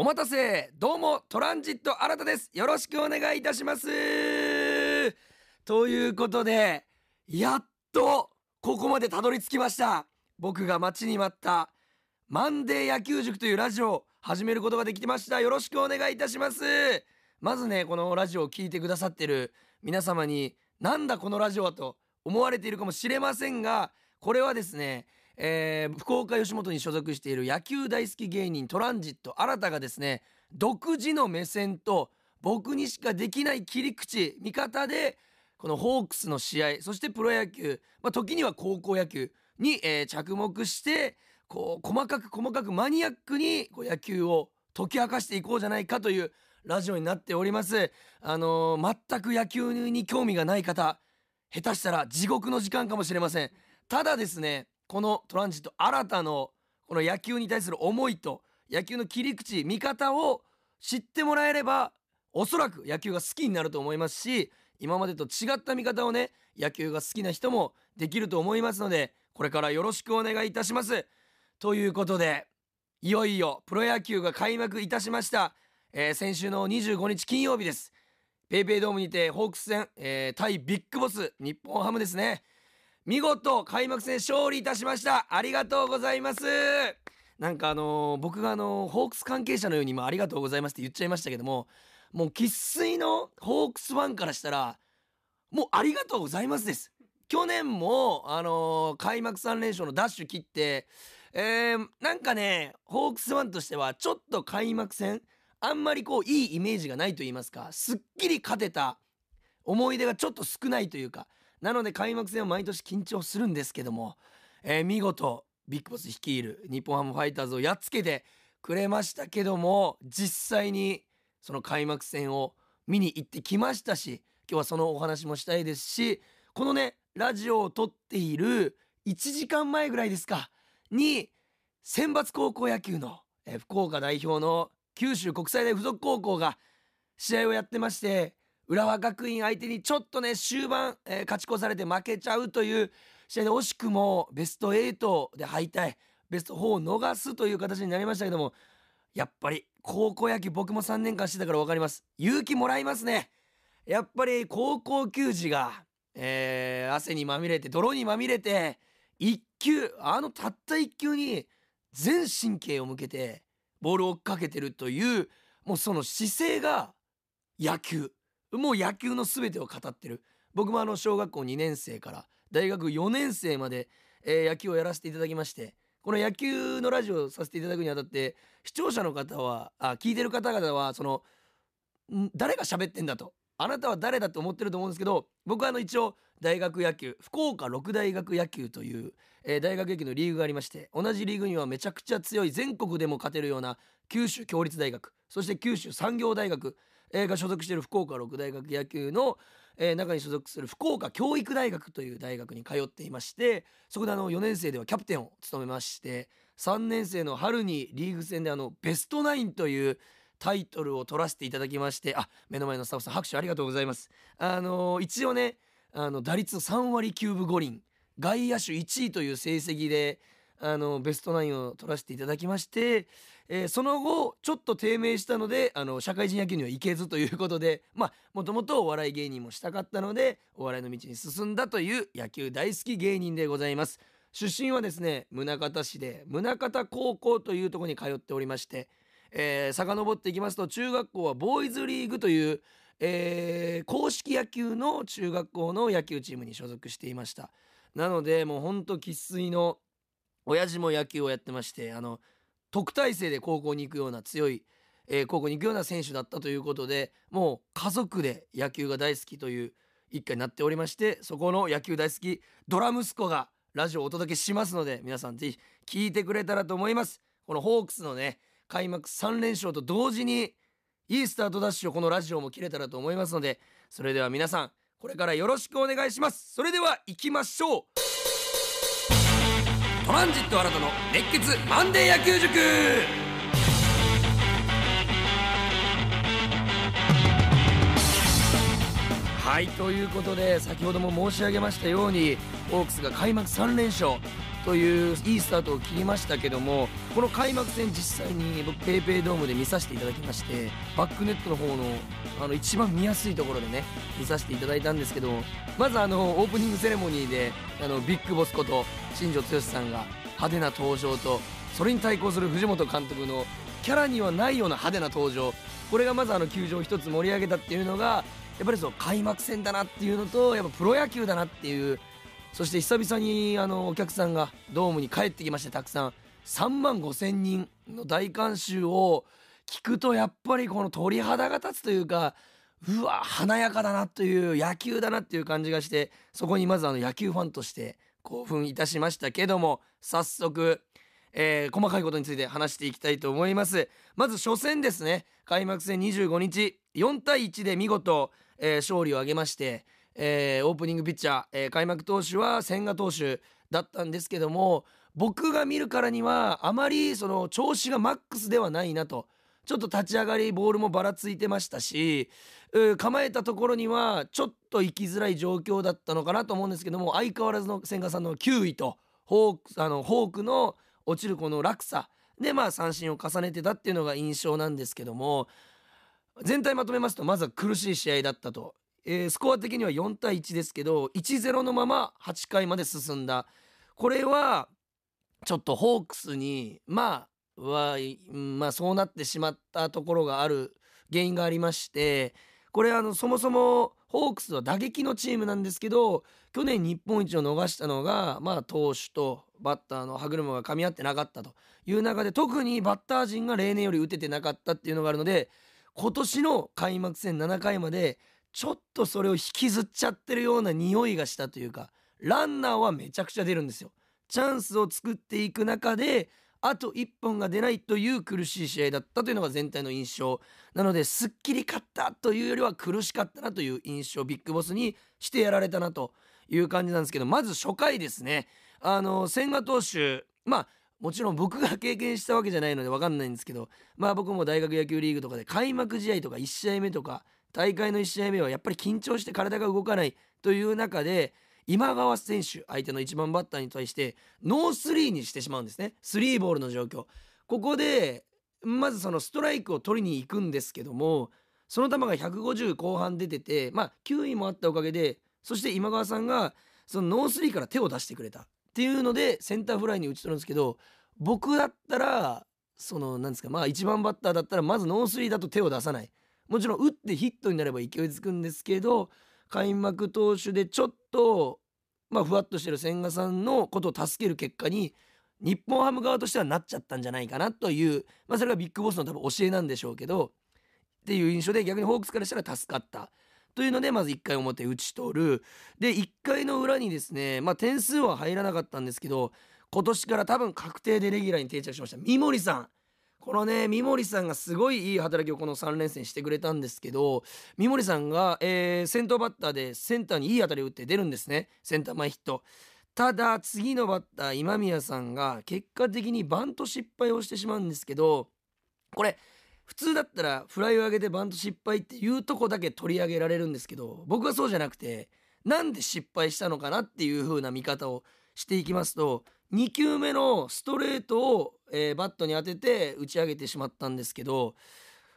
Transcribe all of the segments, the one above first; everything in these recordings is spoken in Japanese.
お待たせどうもトランジット新たです。よろしくお願いいたします。ということでやっとここまでたどり着きました。僕が待ちに待ったマンデー野球塾というラジオを始めることができました。よろしくお願いいたします。まずねこのラジオを聴いてくださってる皆様になんだこのラジオはと思われているかもしれませんがこれはですねえー、福岡吉本に所属している野球大好き芸人トランジット新たがですね独自の目線と僕にしかできない切り口見方でこのホークスの試合そしてプロ野球、まあ、時には高校野球に、えー、着目してこう細かく細かくマニアックにこう野球を解き明かしていこうじゃないかというラジオになっております。あのー、全く野球に興味がない方下手したら地獄の時間かもしれません。ただですねこのトランジット新たのこの野球に対する思いと野球の切り口見方を知ってもらえればおそらく野球が好きになると思いますし今までと違った見方をね野球が好きな人もできると思いますのでこれからよろしくお願いいたします。ということでいよいよプロ野球が開幕いたしました、えー、先週の25日金曜日です。PayPay ドームにてホークス戦、えー、対ビッグボス日本ハムですね。見事開幕戦勝利いたしました。ありがとうございます。なんかあのー、僕があのー、ホークス関係者のように今ありがとうございますって言っちゃいましたけどももう生粋のホークスファンからしたらもうありがとうございますです。去年もあのー、開幕3連勝のダッシュ切ってえー、なんかねホークスファンとしてはちょっと開幕戦あんまりこういいイメージがないと言いますかすっきり勝てた思い出がちょっと少ないというかなので開幕戦は毎年緊張するんですけども、えー、見事ビッグボス率いる日本ハムファイターズをやっつけてくれましたけども実際にその開幕戦を見に行ってきましたし今日はそのお話もしたいですしこのねラジオを撮っている1時間前ぐらいですかに選抜高校野球の、えー、福岡代表の九州国際大附属高校が試合をやってまして浦和学院相手にちょっとね終盤、えー、勝ち越されて負けちゃうという試合で惜しくもベスト8で敗退ベスト4を逃すという形になりましたけどもやっぱり高校野球僕も3年間してたから分かります。勇気もらいますね。やっぱり高校球児が、えー、汗にまみれて泥にまみれて1球あのたった1球に全神経を向けてボールを追っかけてるというもうその姿勢が野球。もう野球の全てを語ってる。僕もあの小学校2年生から大学4年生まで、えー、野球をやらせていただきましてこの野球のラジオをさせていただくにあたって視聴者の方はあ聞いてる方々はその誰が喋ってんだと。あなたは誰だと思ってると思うんですけど僕はあの一応大学野球福岡六大学野球という、えー、大学野球のリーグがありまして同じリーグにはめちゃくちゃ強い全国でも勝てるような九州共立大学そして九州産業大学えー、が所属している福岡六大学野球の、えー、中に所属する福岡教育大学という大学に通っていましてそこであの4年生ではキャプテンを務めまして3年生の春にリーグ戦であのベストナインというタイトルを取らせていただきましてあ目の前のスタッフさん拍手ありがとうございます。あのー、一応ねあの打率3割9分5厘外野手1位という成績であのベストナインを取らせていただきまして、えー、その後ちょっと低迷したのであの社会人野球には行けずということでまあもともとお笑い芸人もしたかったのでお笑いの道に進んだという野球大好き芸人でございます。出身はですね宗像市で宗像高校というとこに通っておりまして、えー、遡っていきますと中学校はボーイズリーグという、えー、公式野球の中学校の野球チームに所属していました。なのでもうほんと生粋の親父も野球をやってましてあの特待生で高校に行くような強い、えー、高校に行くような選手だったということでもう家族で野球が大好きという一家になっておりましてそこの野球大好きドラ息子がラジオをお届けしますので皆さんぜひ聞いてくれたらと思います。このホークスのね開幕3連勝と同時にいいスタートダッシュをこのラジオも切れたらと思いますのでそれでは皆さんこれからよろしくお願いします。それでは行きましょう。トランジット新たの熱血マンデー野球塾。はいということで先ほども申し上げましたようにオークスが開幕3連勝。といういいスタートを切りましたけどもこの開幕戦実際に僕 PayPay ドームで見させていただきましてバックネットの方のあの一番見やすいところでね見させていただいたんですけどまずあのオープニングセレモニーであのビッグボスこと新庄剛志さんが派手な登場とそれに対抗する藤本監督のキャラにはないような派手な登場。これがまずあの球場を一つ盛り上げたっていうのがやっぱりそう開幕戦だなっていうのとやっぱプロ野球だなっていうそして久々にあのお客さんがドームに帰ってきましてたくさん。3万5千人の大観衆を聞くとやっぱりこの鳥肌が立つというかうわ華やかだなという野球だなっていう感じがしてそこにまずあの野球ファンとして興奮いたしましたけども早速、えー、細かいことについて話していきたいと思います。まず初戦ですね。開幕戦25日4対1で見事、えー、勝利を挙げましてえー、オープニングピッチャー、えー、開幕投手は千賀投手だったんですけども僕が見るからにはあまりその調子がマックスではないなと。ちょっと立ち上がりボールもばらついてましたし構えたところにはちょっと行きづらい状況だったのかなと思うんですけども相変わらずの千賀さんの9位とホークあのホークの落ちるこの落差でまあ三振を重ねてたっていうのが印象なんですけども全体まとめますとまずは苦しい試合だったとえー、スコア的には4対1ですけど1-0のまま8回まで進んだ。これはちょっとホークスにまあはまあそうなってしまったところがある原因がありましてこれあのそもそもホークスは打撃のチームなんですけど去年日本一を逃したのがまあ投手とバッターの歯車が噛み合ってなかったと。いう中で特にバッター陣が例年より打ててなかったっていうのがあるので今年の開幕戦7回までちょっとそれを引きずっちゃってるような匂いがしたというかランナーはめちゃくちゃ出るんですよ。チャンスを作っていく中であと1本が出ないという苦しい試合だったというのが全体の印象なのですっきり勝ったというよりは苦しかったなという印象ビッグボスにしてやられたなという感じなんですけどまず初回ですねあの千賀投手まあもちろん僕が経験したわけじゃないので分かんないんですけどまあ僕も大学野球リーグとかで開幕試合とか1試合目とか大会の1試合目はやっぱり緊張して体が動かないという中で今川選手相手の1番バッターに対してノースリーにしてしまうんですね。スリーボールの状況。ここでまずそのストライクを取りに行くんですけどもその球が150後半出ててまあ球威もあったおかげでそして今川さんがそのノースリーから手を出してくれた。っていうのでセンターフライに打ち取るんですけど僕だったらそのなんですかまあ1番バッターだったらまずノースリーだと手を出さない。もちろん打ってヒットになれば勢いづくんですけど開幕投手でちょっとまあふわっとしてる千賀さんのことを助ける結果に日本ハム側としてはなっちゃったんじゃないかなという、まあ、それがビッグボスの多分教えなんでしょうけどっていう印象で逆にホークスからしたら助かった。というのでまず1回表打ち取る。で1回の裏にですねまあ点数は入らなかったんですけど今年から多分確定でレギュラーに定着しました。三森さん。このね三森さんがすごいいい働きをこの3連戦してくれたんですけど三森さんが、えー、先頭バッターでセンターにいい当たりを打って出るんですね。センター前ヒット。ただ次のバッター今宮さんが結果的にバント失敗をしてしまうんですけどこれ普通だったらフライを上げてバント失敗っていうとこだけ取り上げられるんですけど僕はそうじゃなくてなんで失敗したのかなっていう風な見方をしていきますと2球目のストレートを、えー、バットに当てて打ち上げてしまったんですけど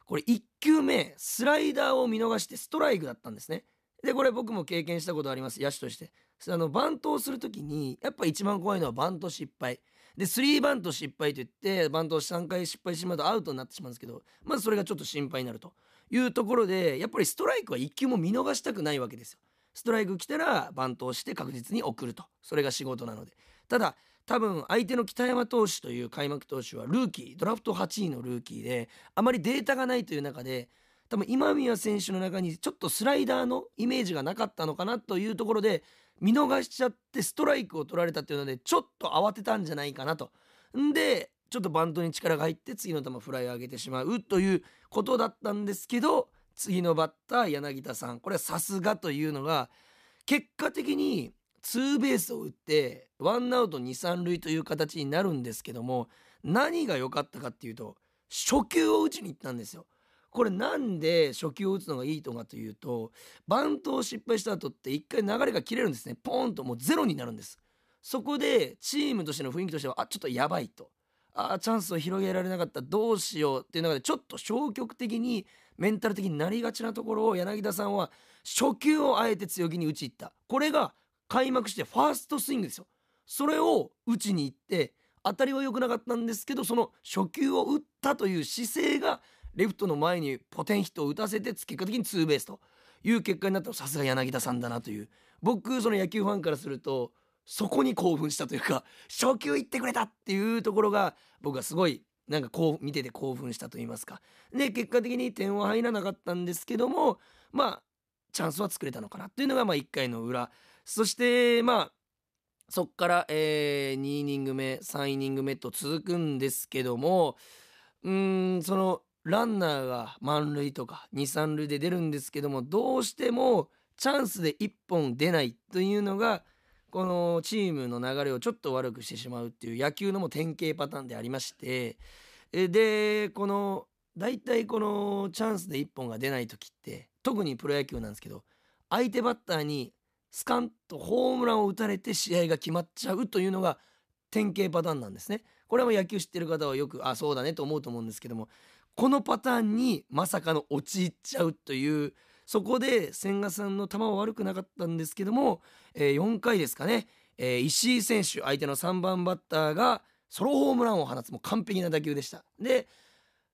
これ1球目スライダーを見逃してストライクだったんですね。でこれ僕も経験したことあります野手として。あのバントをする時にやっぱ一番怖いのはバント失敗。で3バント失敗といってバントを3回失敗してしまうとアウトになってしまうんですけどまずそれがちょっと心配になるというところでやっぱりストライクは1球も見逃したくないわけですよ。ストライク来たらバントをして確実に送るとそれが仕事なのでただ多分相手の北山投手という開幕投手はルーキードラフト8位のルーキーであまりデータがないという中で多分今宮選手の中にちょっとスライダーのイメージがなかったのかなというところで見逃しちゃってストライクを取られたっていうのでちょっと慌てたんじゃないかなと。んでちょっとバントに力が入って次の球フライを上げてしまうということだったんですけど次のバッター柳田さんこれはさすがというのが結果的にツーベースを打ってワンアウト2、3塁という形になるんですけども何が良かったかっていうと初球を打ちに行ったんですよ。これなんで初球を打つのがいいとかというとバントを失敗した後って一回流れが切れるんですね。ポーンともうゼロになるんです。そこでチームとしての雰囲気としてはあちょっとやばいと。あチャンスを広げられなかった。どうしようっていう中でちょっと消極的にメンタル的になりがちなところを柳田さんは初球をあえて強気に打ちいった。これが開幕してファーストスイングですよ。それを打ちに行って当たりは良くなかったんですけどその初球を打ったという姿勢がレフトの前にポテンヒットを打たせて結果的にツーベースという結果になったの。さすが柳田さんだなという。僕その野球ファンからするとそこに興奮したというか初球行ってくれたっていうところが僕はすごいなんかこう見てて興奮したと言いますか。で結果的に点は入らなかったんですけどもまあチャンスは作れたのかなっていうのがまあ1回の裏そしてまあそっから、えー、2イニング目3イニング目と続くんですけどもうんそのランナーが満塁とか23塁で出るんですけどもどうしてもチャンスで1本出ないというのがこのチームの流れをちょっと悪くしてしまうっていう野球のも典型パターンでありましてでこの大体このチャンスで1本が出ない時って特にプロ野球なんですけど相手バッターにスカンとホームランを打たれて試合が決まっちゃうというのが典型パターンなんですね。これは野球知ってる方はよくあそうだねと思うと思うんですけどもこのパターンにまさかの陥っちゃうというそこで千賀さんの球は悪くなかったんですけども、えー、4回ですかね、えー、石井選手相手の3番バッターがソロホームランを放つも完璧な打球でしたで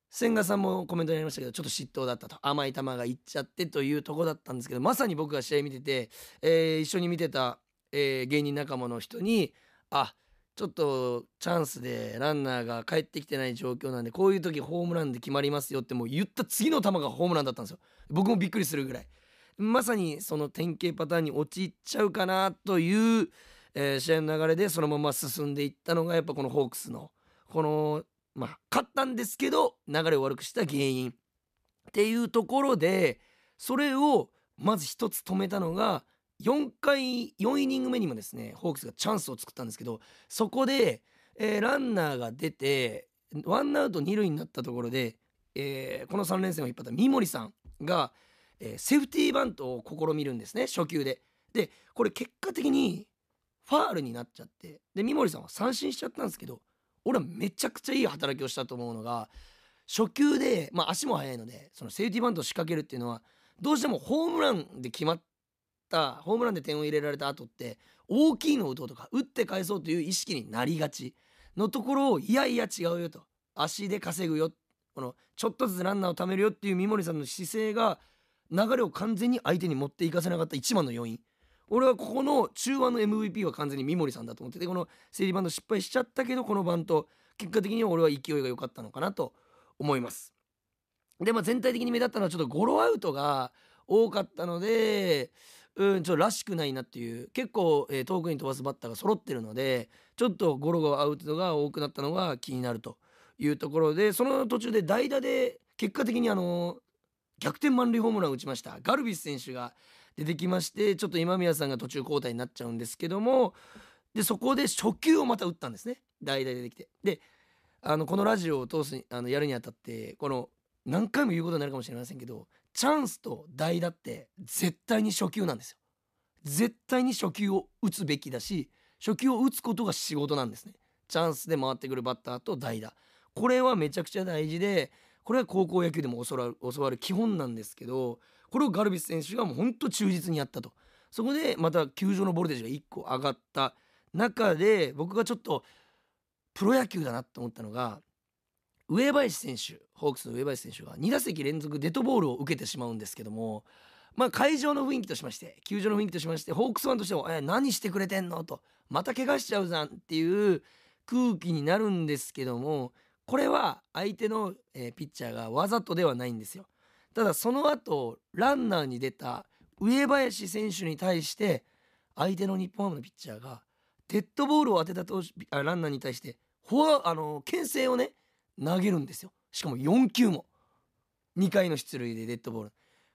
千賀さんもコメントにありましたけどちょっと嫉妬だったと。甘い球がいっちゃってというとこだったんですけどまさに僕が試合見てて、えー、一緒に見てた、えー、芸人仲間の人にあちょっとチャンスでランナーが帰ってきてない状況なんでこういう時ホームランで決まりますよってもう言った次の球がホームランだったんですよ。僕もびっくりするぐらい。まさにその典型パターンに陥っちゃうかなという、えー、試合の流れでそのまま進んでいったのがやっぱこのホークスのこのまあ勝ったんですけど流れを悪くした原因っていうところでそれをまず一つ止めたのが4回4イニング目にもですねホークスがチャンスを作ったんですけどそこで、えー、ランナーが出てワンアウト二塁になったところで、えー、この3連戦を引っ張った三森さんが、えー、セーフティーバントを試みるんですね初球で。でこれ結果的にファールになっちゃってで三森さんは三振しちゃったんですけど俺はめちゃくちゃいい働きをしたと思うのが初球で、まあ、足も速いのでそのセーフティーバントを仕掛けるっていうのはどうしてもホームランで決まったホームランで点を入れられた後って大きいのを打とうとか打って返そうという意識になりがちのところをいやいや違うよと。足で稼ぐよ。このちょっとずつランナーを貯めるよっていう三森さんの姿勢が流れを完全に相手に持っていかせなかった一番の要因。俺はここの中盤の MVP は完全に三森さんだと思っててこの整理バント失敗しちゃったけどこのバント結果的には俺は勢いが良かったのかなと思います。でまあ全体的に目立ったのはちょっとゴロアウトが多かったのでうんちょっとらしくないなっていう結構、えー、遠くに飛ばすバッターが揃ってるのでちょっとゴロゴロアウトが多くなったのが気になるというところでその途中で代打で結果的にあの逆転満塁ホームランを打ちましたガルビス選手が出てきましてちょっと今宮さんが途中交代になっちゃうんですけどもでそこで初球をまた打ったんですね。代打で出てきて。であのこのラジオを通すあのやるにあたってこの何回も言うことになるかもしれませんけどチャンスと代打って絶対に初球なんですよ。絶対に初球を打つべきだし初球を打つことが仕事なんですね。チャンスで回ってくるバッターと代打。これはめちゃくちゃ大事でこれは高校野球でも教わる教わる基本なんですけどこれをガルビス選手がもうほんと忠実にやったとそこでまた球場のボルテージが1個上がった中で僕がちょっとプロ野球だなと思ったのが上林選手ホークスの上林選手が2打席連続デッドボールを受けてしまうんですけどもまあ会場の雰囲気としまして球場の雰囲気としましてホークスファンとしても「え何してくれてんの?」と「また怪我しちゃうじゃん」っていう空気になるんですけどもこれは相手の、え、ピッチャーがわざとではないんですよ。ただその後ランナーに出た上林選手に対して相手の日本ハムのピッチャーがデッドボールを当てた投手あランナーに対してフォアあの牽制をね投げるんですよ。しかも4球も。2回の出塁でデッドボール。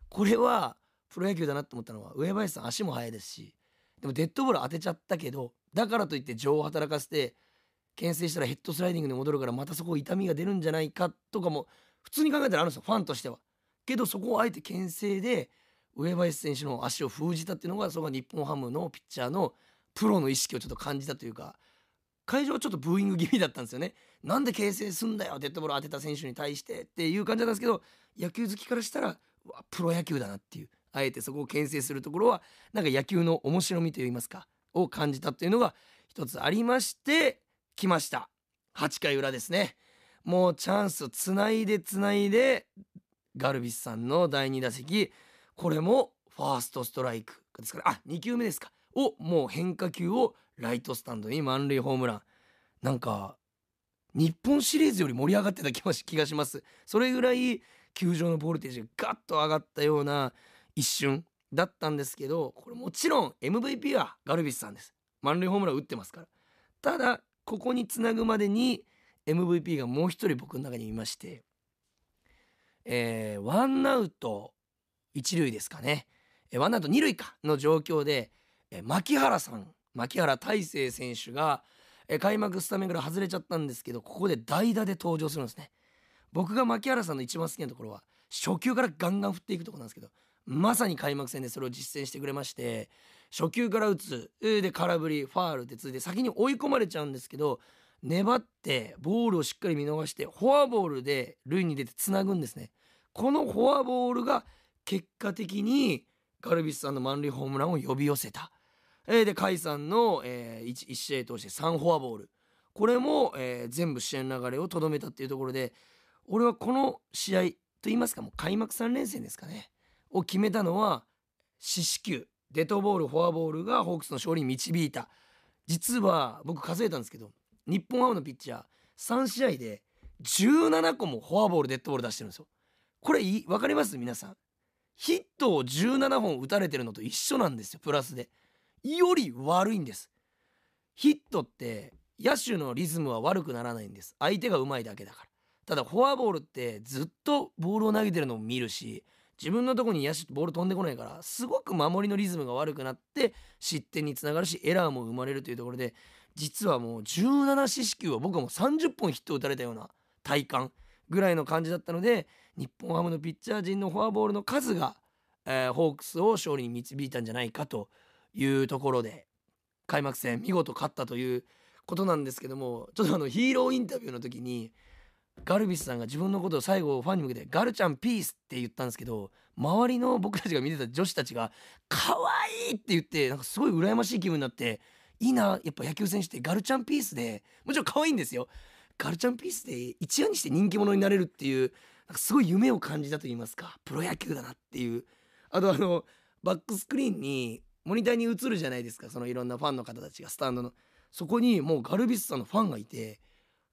これはプロ野球だなと思ったのは上林さん足も速いですしでもデッドボール当てちゃったけどだからといって情を働かせて牽制したらヘッドスライディングで戻るからまたそこ痛みが出るんじゃないかとかも普通に考えたらあるんですよファンとしては。けどそこをあえて牽制で上林選手の足を封じたっていうのがそこが日本ハムのピッチャーのプロの意識をちょっと感じたというか会場はちょっとブーイング気味だったんですよねなんで形成すんだよデッドボール当てた選手に対してっていう感じだったんですけど野球好きからしたらプロ野球だなっていうあえてそこを牽制するところはなんか野球の面白みといいますかを感じたっていうのが一つありまして来ました。8回裏ですね。もうチャンスをつないでつないでガルビスさんの第2打席。これもファーストストライクですから。あ2球目ですか。をもう変化球をライトスタンドに満塁ホームラン。なんか日本シリーズより盛り上がってた気がします。それぐらい球場のボルテージがガッと上がったような一瞬だったんですけどこれもちろん MVP はガルビスさんです。満塁ホームラン打ってますから。ただここにつなぐまでに MVP がもう一人僕の中にいましてえー、ワンアウト一塁ですかね、えー、ワンアウト二塁かの状況で、えー、牧原さん牧原大成選手が、えー、開幕スタメンから外れちゃったんですけどここで代打で登場するんですね。僕が牧原さんの一番好きなところは初球からガンガン振っていくとこなんですけどまさに開幕戦でそれを実践してくれまして初球から打つで空振りファールって続いて先に追い込まれちゃうんですけど粘ってボールをしっかり見逃してフォアボールで塁に出てつなぐんですね。このフォアボールが結果的にガルビスさんの満塁ホームランを呼び寄せた、えー、で甲斐さんの、えー、1, 1試合通して3フォアボール。これも、えー、全部試合の流れをとどめたっていうところで俺はこの試合といいますかもう開幕3連戦ですかね。を決めたのは四死球デッドボールフォアボールがホークスの勝利に導いた。実は僕数えたんですけど日本ハムのピッチャー3試合で17個もフォアボールデッドボール出してるんですよ。これ分かります？皆さん。ヒットを17本打たれてるのと一緒なんですよプラスで。より悪いんです。ヒットって野手のリズムは悪くならないんです。相手がうまいだけだから。ただフォアボールってずっとボールを投げてるのを見るし自分のとこに野手ボール飛んでこないからすごく守りのリズムが悪くなって失点につながるしエラーも生まれるというところで実はもう17四死球は僕はもう30本ヒット打たれたような体感ぐらいの感じだったので日本ハムのピッチャー陣のフォアボールの数が、えー、ホークスを勝利に導いたんじゃないかというところで開幕戦見事勝ったということなんですけどもちょっとあのヒーローインタビューの時にガルビスさんが自分のことを最後ファンに向けて「ガルちゃんピース」って言ったんですけど周りの僕たちが見てた女子たちが「可愛いって言ってなんかすごい羨ましい気分になっていいなやっぱ野球選手ってガルちゃんピースでもちろん可愛いんですよ。ガルちゃんピースで一夜にして人気者になれるっていうなんかすごい夢を感じたと言いますかプロ野球だなっていう。あとあのバックスクリーンにモニターに映るじゃないですかそのいろんなファンの方たちがスタンドの。そこにもうガルビスさんのファンがいて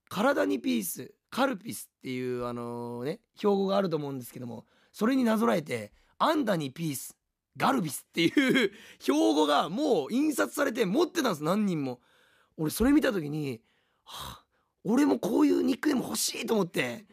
体にピースカルピスっていうあのね標語があると思うんですけどもそれになぞらえてアンダにピースガルビスっていう標語がもう印刷されて持ってたんです。何人も。俺それ見た時に、はあ、俺もこういうニックネーム欲しいと思って。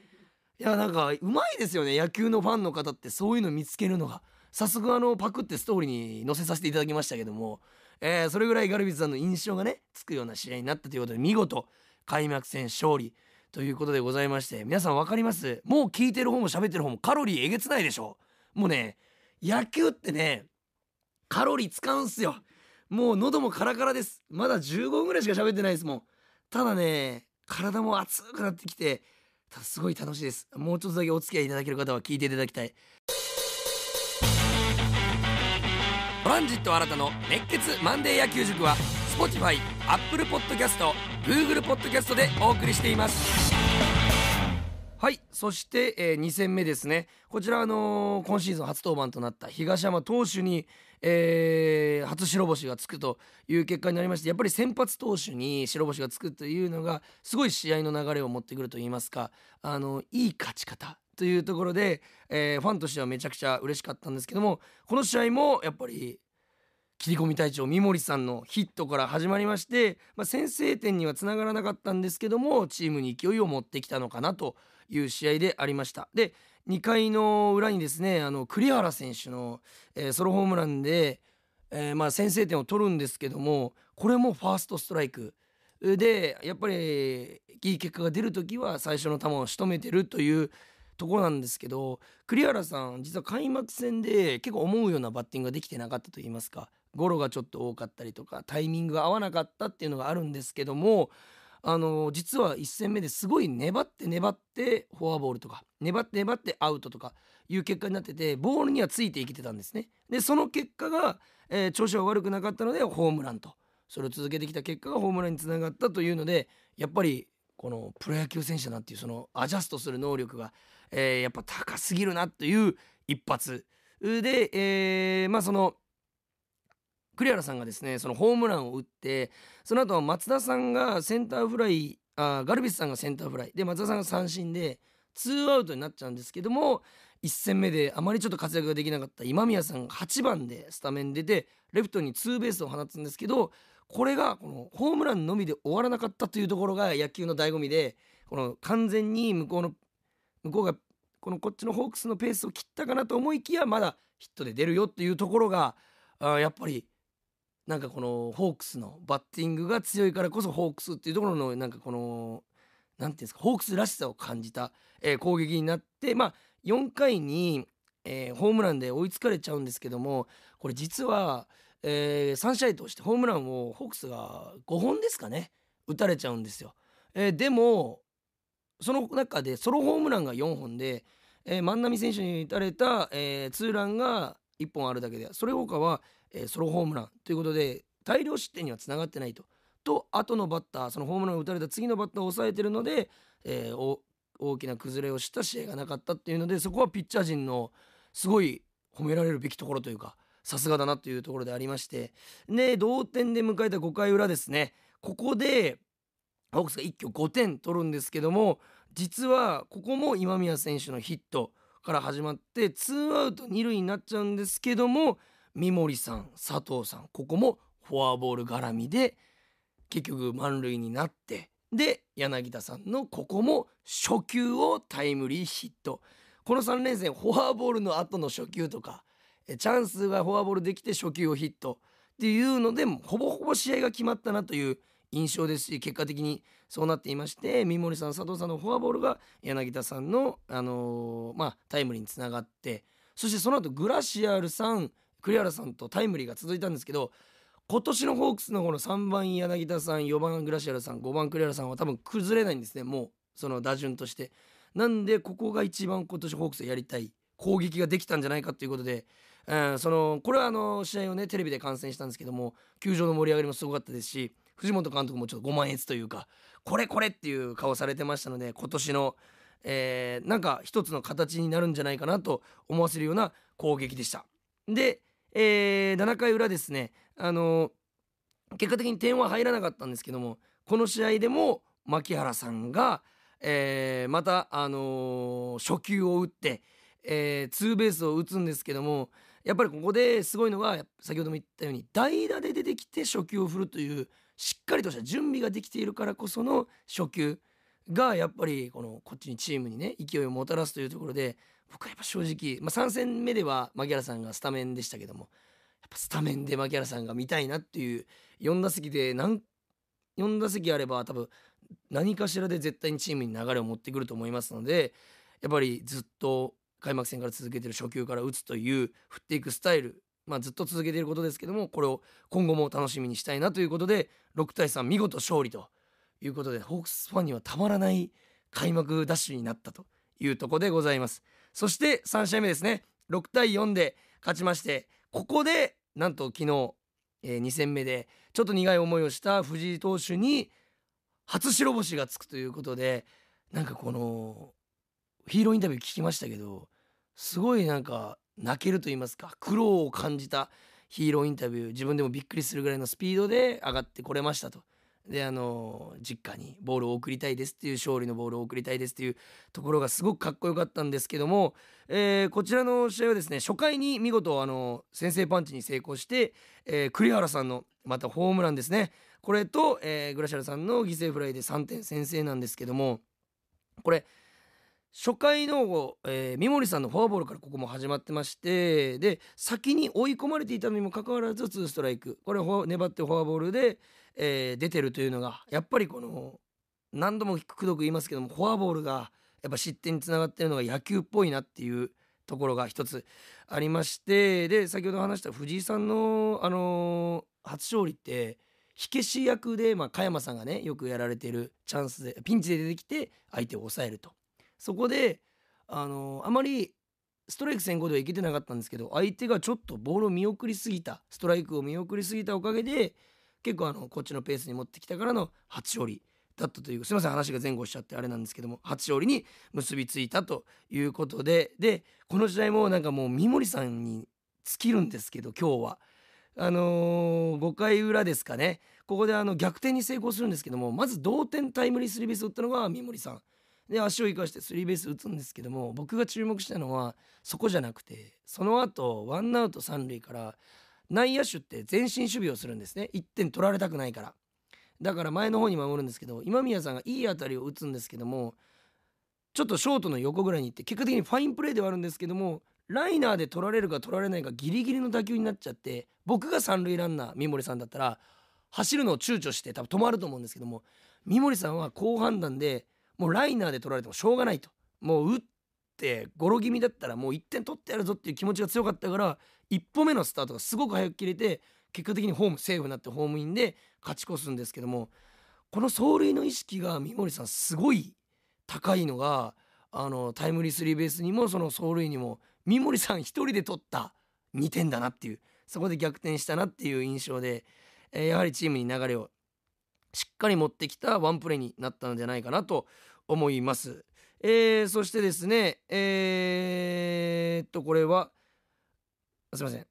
いやなんかうまいですよね。野球のファンの方ってそういうの見つけるのが。早速あのパクってストーリーに載せさせていただきましたけども、えー、それぐらいガルビスさんの印象がねつくような試合になったということで見事開幕戦勝利。ということでございまして皆さん分かります？もう聞いてる方も喋ってる方もカロリーえげつないでしょ？もうね野球ってねカロリー使うんすよ。もう喉もカラカラです。まだ15分ぐらいしか喋ってないですもん。ただね体も熱くなってきてただすごい楽しいです。もうちょっとだけお付き合いいただける方は聞いていただきたい。トランジット新たの熱血マンデー野球塾は Spotify、Apple Podcast、Google Podcast でお送りしています。はいそして、えー、2戦目ですね。こちらあのー、今シーズン初登板となった東山投手にえー、初白星がつくという結果になりましてやっぱり先発投手に白星がつくというのがすごい試合の流れを持ってくるといいますかあのいい勝ち方というところで、えー、ファンとしてはめちゃくちゃ嬉しかったんですけどもこの試合もやっぱり切り込み隊長三森さんのヒットから始まりまして、まあ、先制点にはつながらなかったんですけどもチームに勢いを持ってきたのかなという試合でありました。で2回の裏にですねあの栗原選手の、えー、ソロホームランで、えー、まあ先制点を取るんですけどもこれもファーストストライクでやっぱりいい結果が出る時は最初の球を仕留めてるというところなんですけど栗原さん実は開幕戦で結構思うようなバッティングができてなかったと言いますかゴロがちょっと多かったりとかタイミングが合わなかったっていうのがあるんですけどもあの実は1戦目ですごい粘って粘ってフォアボールとか粘って粘ってアウトとかいう結果になっててボールにはついていけてたんですね。でその結果が、えー、調子は悪くなかったのでホームランとそれを続けてきた結果がホームランにつながったというのでやっぱりこのプロ野球選手だなっていうそのアジャストする能力が、えー、やっぱ高すぎるなという一発で、えー、まあその栗原さんがですねそのホームランを打ってその後松田さんがセンターフライあガルビスさんがセンターフライで松田さんが三振でツーアウトになっちゃうんですけども1戦目であまりちょっと活躍ができなかった今宮さんが8番でスタメン出てレフトにツーベースを放つんですけどこれがこのホームランのみで終わらなかったというところが野球の醍醐味でこの完全に向こうの向こうがこのこっちのホークスのペースを切ったかなと思いきやまだヒットで出るよっていうところがあやっぱりなんかこのホークスのバッティングが強いからこそホークスっていうところのなんかこの何ていうんですかホークスらしさを感じた、えー、攻撃になってまあ4回に、えー、ホームランで追いつかれちゃうんですけどもこれ実は、えー、3試合通してホームランをホークスが5本ですかね打たれちゃうんですよ。えー、でもその中でソロホームランが4本で、えー、万波選手に打たれた、えー、ツーランが1本あるだけでそれ他はえー、ソロホームランということで大量失点にはつながってないと。と後のバッターそのホームランを打たれた次のバッターを抑えてるので、えー、大きな崩れをした試合がなかったっていうのでそこはピッチャー陣のすごい褒められるべきところというかさすがだなというところでありましてで同点で迎えた5回裏ですねここでホークスが一挙5点取るんですけども実はここも今宮選手のヒットから始まってツーアウト二塁になっちゃうんですけども三森さん佐藤さんここもフォアボール絡みで結局満塁になってで柳田さんのここも初球をタイムリーヒット。この3連戦フォアボールの後の初球とかチャンスがフォアボールできて初球をヒット。っていうのでほぼほぼ試合が決まったなという印象ですし結果的にそうなっていまして三森さん佐藤さんのフォアボールが柳田さんの、あのー、まあ、タイムリーにつながってそしてその後グラシアルさん栗原さんとタイムリーが続いたんですけど今年のホークスのこの3番柳田さん4番グラシアルさん5番栗原さんは多分崩れないんですねもうその打順としてなんでここが一番今年ホークスやりたい攻撃ができたんじゃないかということで、えー、そのこれはあの試合をねテレビで観戦したんですけども球場の盛り上がりもすごかったですし藤本監督もちょっとご満悦というかこれこれっていう顔されてましたので今年の、えー、なんか一つの形になるんじゃないかなと思わせるような攻撃でした。でえー、7回裏ですね、あのー、結果的に点は入らなかったんですけどもこの試合でも牧原さんが、えー、また、あの初球を打って、えツーベースを打つんですけどもやっぱりここですごいのが先ほども言ったように代打で出てきて初球を振るというしっかりとした準備ができているからこその初球がやっぱりこのこっちにチームにね勢いをもたらすというところで僕はやっぱ正直、まあ、3戦目では牧原さんがスタメンでしたけどもやっぱスタメンで牧原さんが見たいなっていう4打席で何4打席あれば多分何かしらで絶対にチームに流れを持ってくると思いますのでやっぱりずっと開幕戦から続けてる初球から打つという振っていくスタイル、まあ、ずっと続けていることですけどもこれを今後も楽しみにしたいなということで6対3見事勝利ということでホークスファンにはたまらない開幕ダッシュになったというとこでございます。そして3試合目ですね。6対4で勝ちましてここでなんと昨日、えー、2戦目でちょっと苦い思いをした藤井投手に初白星がつくということでなんかこのヒーローインタビュー聞きましたけどすごいなんか泣けると言いますか苦労を感じたヒーローインタビュー自分でもびっくりするぐらいのスピードで上がってこれましたと。であの実家にボールを送りたいですっていう勝利のボールを送りたいですっていうところがすごくかっこよかったんですけども、えー、こちらの試合はですね初回に見事あの先制パンチに成功して、えー、栗原さんのまたホームランですね。これと、えー、グラシャルさんの犠牲フライで3点先制なんですけどもこれ初回の、えー、三森さんのフォアボールからここも始まってましてで先に追い込まれていたのにもかかわらず2ストライク。これ粘ってフォアボールで、えー、出てるというのがやっぱりこの何度もくどく言いますけどもフォアボールがやっぱ失点につながってるのが野球っぽいなっていうところが一つありましてで先ほど話した藤井さんの、あのー、初勝利って火消し役で、まあ、加山さんがねよくやられてるチャンスでピンチで出てきて相手を抑えると。そこで、あのー、あまりストライク先行ではいけてなかったんですけど相手がちょっとボールを見送りすぎたストライクを見送りすぎたおかげで結構あのこっちのペースに持ってきたからの初勝利だったというすいません話が前後しちゃってあれなんですけども初勝利に結びついたということででこの時代もなんかもう三森さんに尽きるんですけど今日は。あのー、5回裏ですかね。ここであの逆転に成功するんですけどもまず同点タイムリースリーベース打ったのが三森さん。で足を生かしてスリーベース打つんですけども僕が注目したのはそこじゃなくてその後ワンアウト三塁から内野手って前進守備をするんですね。1点取られたくないから。だから前の方に守るんですけど今宮さんがいい当たりを打つんですけどもちょっとショートの横ぐらいに行って結果的にファインプレーではあるんですけどもライナーで取られるか取られないかギリギリの打球になっちゃって僕が三塁ランナー三森さんだったら走るのを躊躇して多分止まると思うんですけども三森さんは好判断でもうライナーで取られてもしょうがないと。もう打ってゴロ気味だったらもう1点取ってやるぞっていう気持ちが強かったから1歩目のスタートがすごく早く切れて結果的にホームセーフになってホームインで勝ち越すんですけどもこの走塁の意識が三森さんすごい高いのがあのタイムリースリーベースにもその走塁にも三森さん1人で取った2点だなっていうそこで逆転したなっていう印象で、えー、やはりチームに流れをしっかり持ってきたワンプレーになったんじゃないかなと思います。えー、そしてですねえー、っとこれはすいません。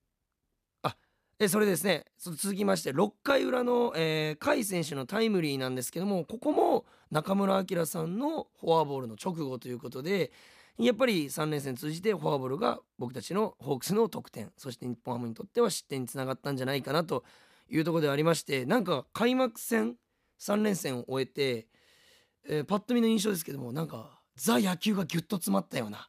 あえそれですね。続きまして6回裏の、えー、甲斐選手のタイムリーなんですけどもここも中村晃さんのフォアボールの直後ということでやっぱり3連戦通じてフォアボールが僕たちのホークスの得点そして日本ハムにとっては失点につながったんじゃないかなというところでありましてなんか開幕戦3連戦を終えて、えー、パッと見の印象ですけどもなんかザ野球がギュッと詰まったような、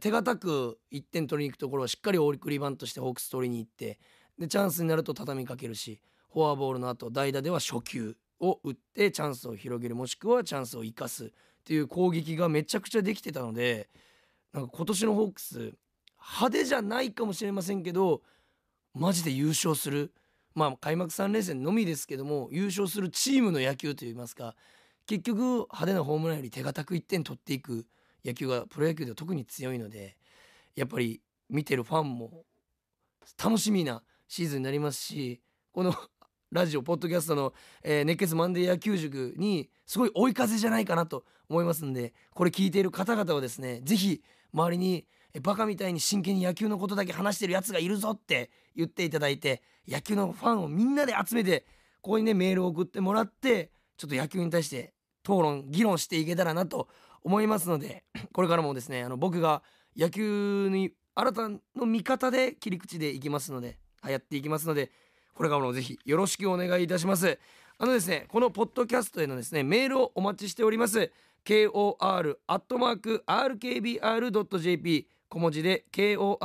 手堅く1点取りに行くところをしっかり送りバントしてホークス取りに行ってでチャンスになると畳みかけるしフォアボールの後代打では初球を打ってチャンスを広げるもしくはチャンスを生かすっていう攻撃がめちゃくちゃできてたのでなんか今年のホークス派手じゃないかもしれませんけどマジで優勝する。まあ開幕3連戦のみですけども優勝するチームの野球といいますか結局派手なホームランより手堅く1点取っていく野球がプロ野球では特に強いのでやっぱり見てるファンも楽しみなシーズンになりますしこの ラジオポッドキャストの、えー、熱血マンデー野球塾にすごい追い風じゃないかなと思いますんでこれ聞いている方々はですね是非周りにバカみたいに真剣に野球のことだけ話してるやつがいるぞって言っていただいて野球のファンをみんなで集めてここにねメールを送ってもらってちょっと野球に対して討論議論していけたらなと思いますので これからもですねあの僕が野球に新たな見方で切り口でいきますのでやっていきますのでこれからもぜひよろしくお願いいたします。あのですねこのポッドキャストへのですねメールをお待ちしております。kor.rkbr.jp 小文字で kor.rkbr.jp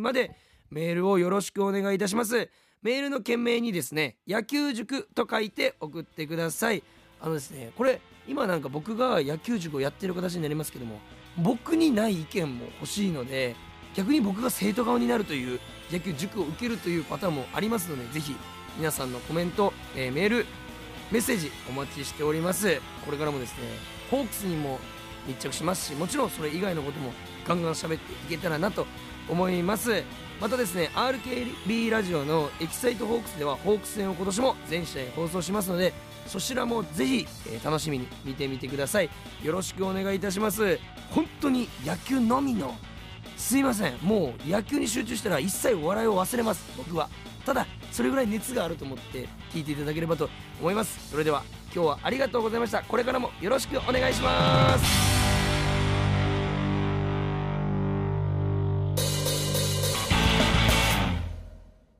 までメールをよろしくお願いいたします。メールの件名にですね野球塾と書いて送ってください。あのですねこれ今なんか僕が野球塾をやってる形になりますけども僕にない意見も欲しいので逆に僕が生徒側になるという野球塾を受けるというパターンもありますのでぜひ皆さんのコメント、えー、メールメッセージお待ちしております。これからもですねホークスにも密着しますしもちろんそれ以外のこともガンガン喋っていけたらなと思います。またですね RKB ラジオのエキサイトホークスではホークス戦を今年も全試合放送しますのでそちらもぜひ、えー、楽しみに見てみてください。よろしくお願いいたします。本当に野球のみのすいません。もう野球に集中したら一切お笑いを忘れます。僕は。ただそれぐらい熱があると思って聞いていただければと思います。それでは今日はありがとうございました。これからもよろしくお願いします。